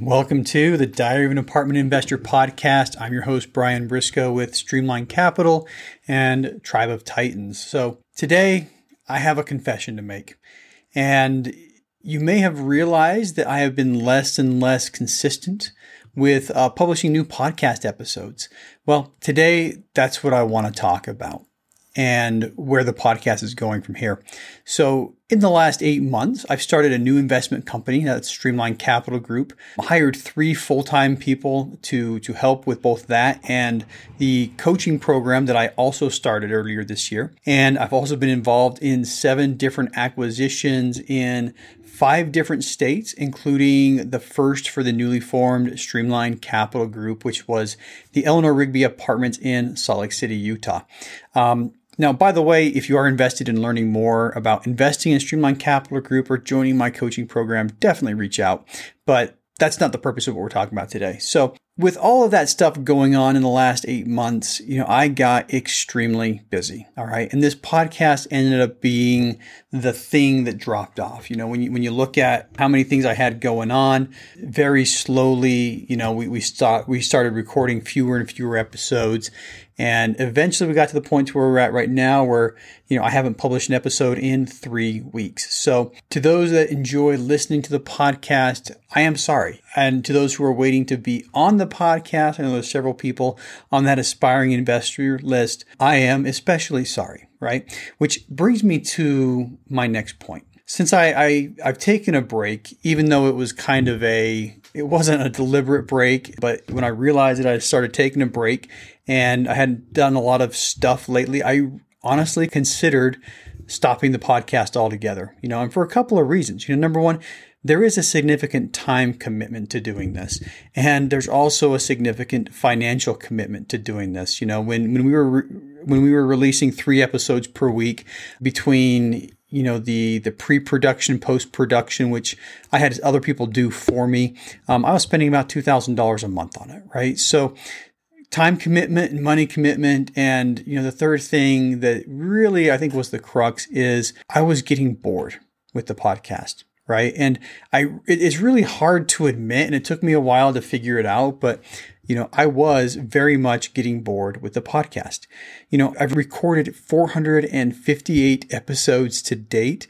Welcome to the Diary of an Apartment Investor podcast. I'm your host, Brian Briscoe with Streamline Capital and Tribe of Titans. So today I have a confession to make. And you may have realized that I have been less and less consistent with uh, publishing new podcast episodes. Well, today that's what I want to talk about and where the podcast is going from here. So, in the last eight months, I've started a new investment company that's Streamline Capital Group. I hired three full time people to, to help with both that and the coaching program that I also started earlier this year. And I've also been involved in seven different acquisitions in five different states, including the first for the newly formed Streamline Capital Group, which was the Eleanor Rigby Apartments in Salt Lake City, Utah. Um, now, by the way, if you are invested in learning more about investing in Streamline Capital Group or joining my coaching program, definitely reach out. But that's not the purpose of what we're talking about today. So, with all of that stuff going on in the last eight months, you know, I got extremely busy. All right. And this podcast ended up being the thing that dropped off. You know, when you, when you look at how many things I had going on, very slowly, you know, we, we start, we started recording fewer and fewer episodes. And eventually we got to the point where we're at right now where, you know, I haven't published an episode in three weeks. So to those that enjoy listening to the podcast, I am sorry. And to those who are waiting to be on the podcast, I know there's several people on that aspiring investor list. I am especially sorry, right? Which brings me to my next point since I, I I've taken a break, even though it was kind of a it wasn't a deliberate break, but when I realized that I started taking a break and I hadn't done a lot of stuff lately, I honestly considered stopping the podcast altogether. You know, and for a couple of reasons. You know, number one, there is a significant time commitment to doing this. And there's also a significant financial commitment to doing this. You know, when, when we were, re- when we were releasing three episodes per week between, you know, the, the pre-production, post-production, which I had other people do for me, um, I was spending about $2,000 a month on it. Right. So, time commitment and money commitment. And, you know, the third thing that really I think was the crux is I was getting bored with the podcast right? And I it's really hard to admit and it took me a while to figure it out, but you know, I was very much getting bored with the podcast. You know, I've recorded 458 episodes to date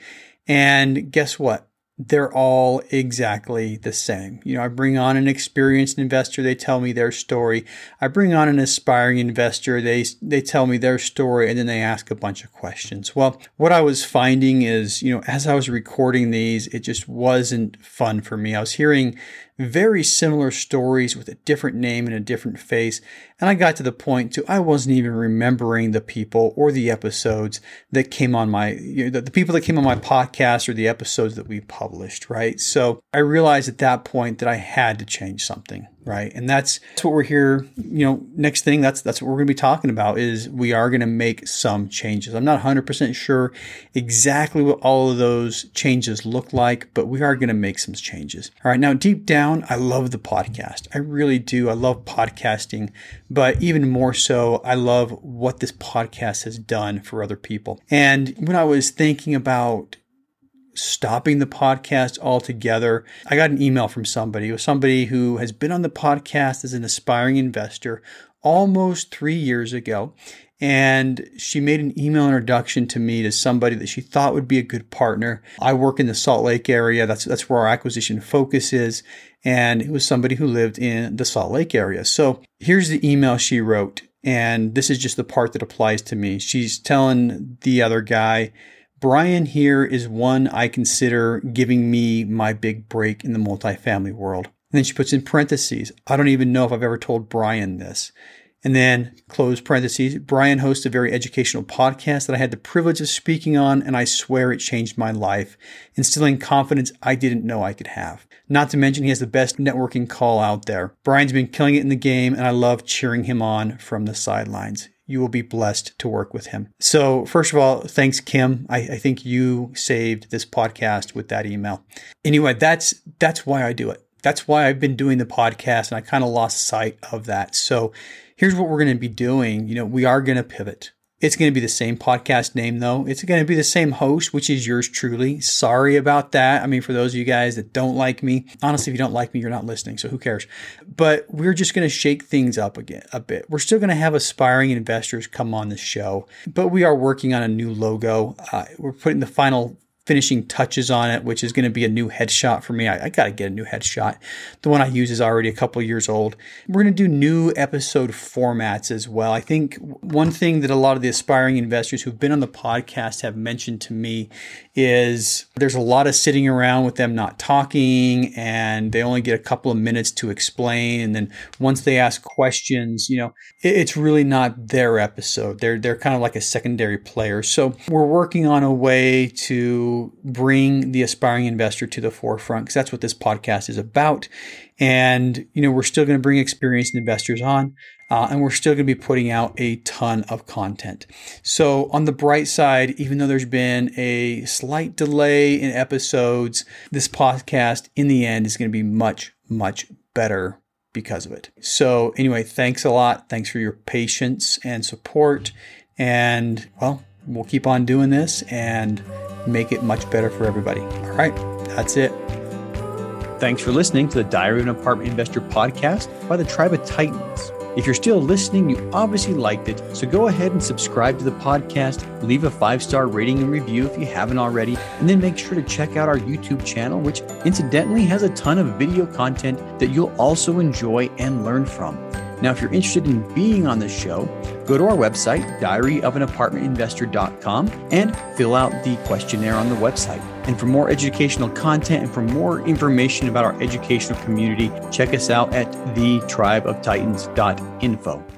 and guess what? They're all exactly the same. You know, I bring on an experienced investor, they tell me their story. I bring on an aspiring investor, they they tell me their story and then they ask a bunch of questions. Well, what I was finding is, you know, as I was recording these, it just wasn't fun for me. I was hearing very similar stories with a different name and a different face. And I got to the point to I wasn't even remembering the people or the episodes that came on my, you know, the, the people that came on my podcast or the episodes that we published, right? So I realized at that point that I had to change something right? And that's, that's what we're here you know next thing that's that's what we're going to be talking about is we are going to make some changes. I'm not 100% sure exactly what all of those changes look like but we are going to make some changes. All right now deep down i love the podcast. I really do. I love podcasting but even more so i love what this podcast has done for other people. And when i was thinking about stopping the podcast altogether. I got an email from somebody, was somebody who has been on the podcast as an aspiring investor almost three years ago. And she made an email introduction to me to somebody that she thought would be a good partner. I work in the Salt Lake area. That's, that's where our acquisition focus is. And it was somebody who lived in the Salt Lake area. So here's the email she wrote. And this is just the part that applies to me. She's telling the other guy, Brian here is one I consider giving me my big break in the multifamily world. And then she puts in parentheses, I don't even know if I've ever told Brian this. And then close parentheses. Brian hosts a very educational podcast that I had the privilege of speaking on, and I swear it changed my life, instilling confidence I didn't know I could have. Not to mention, he has the best networking call out there. Brian's been killing it in the game, and I love cheering him on from the sidelines. You will be blessed to work with him. So, first of all, thanks, Kim. I, I think you saved this podcast with that email. Anyway, that's that's why I do it. That's why I've been doing the podcast, and I kind of lost sight of that. So, here's what we're going to be doing. You know, we are going to pivot. It's going to be the same podcast name, though. It's going to be the same host, which is yours truly. Sorry about that. I mean, for those of you guys that don't like me, honestly, if you don't like me, you're not listening, so who cares? But we're just going to shake things up again a bit. We're still going to have aspiring investors come on the show, but we are working on a new logo. Uh, we're putting the final finishing touches on it, which is going to be a new headshot for me. I, I got to get a new headshot. The one I use is already a couple years old. We're going to do new episode formats as well. I think one thing that a lot of the aspiring investors who've been on the podcast have mentioned to me is there's a lot of sitting around with them not talking and they only get a couple of minutes to explain. And then once they ask questions, you know, it, it's really not their episode. They're, they're kind of like a secondary player. So we're working on a way to bring the aspiring investor to the forefront because that's what this podcast is about. And, you know, we're still going to bring experienced investors on. Uh, and we're still going to be putting out a ton of content. So, on the bright side, even though there's been a slight delay in episodes, this podcast in the end is going to be much, much better because of it. So, anyway, thanks a lot. Thanks for your patience and support. And, well, we'll keep on doing this and make it much better for everybody. All right, that's it. Thanks for listening to the Diary of an Apartment Investor podcast by the Tribe of Titans. If you're still listening, you obviously liked it, so go ahead and subscribe to the podcast, leave a five star rating and review if you haven't already, and then make sure to check out our YouTube channel, which incidentally has a ton of video content that you'll also enjoy and learn from. Now, if you're interested in being on the show, go to our website, diaryofanapartmentinvestor.com, and fill out the questionnaire on the website. And for more educational content and for more information about our educational community, check us out at thetribeoftitans.info.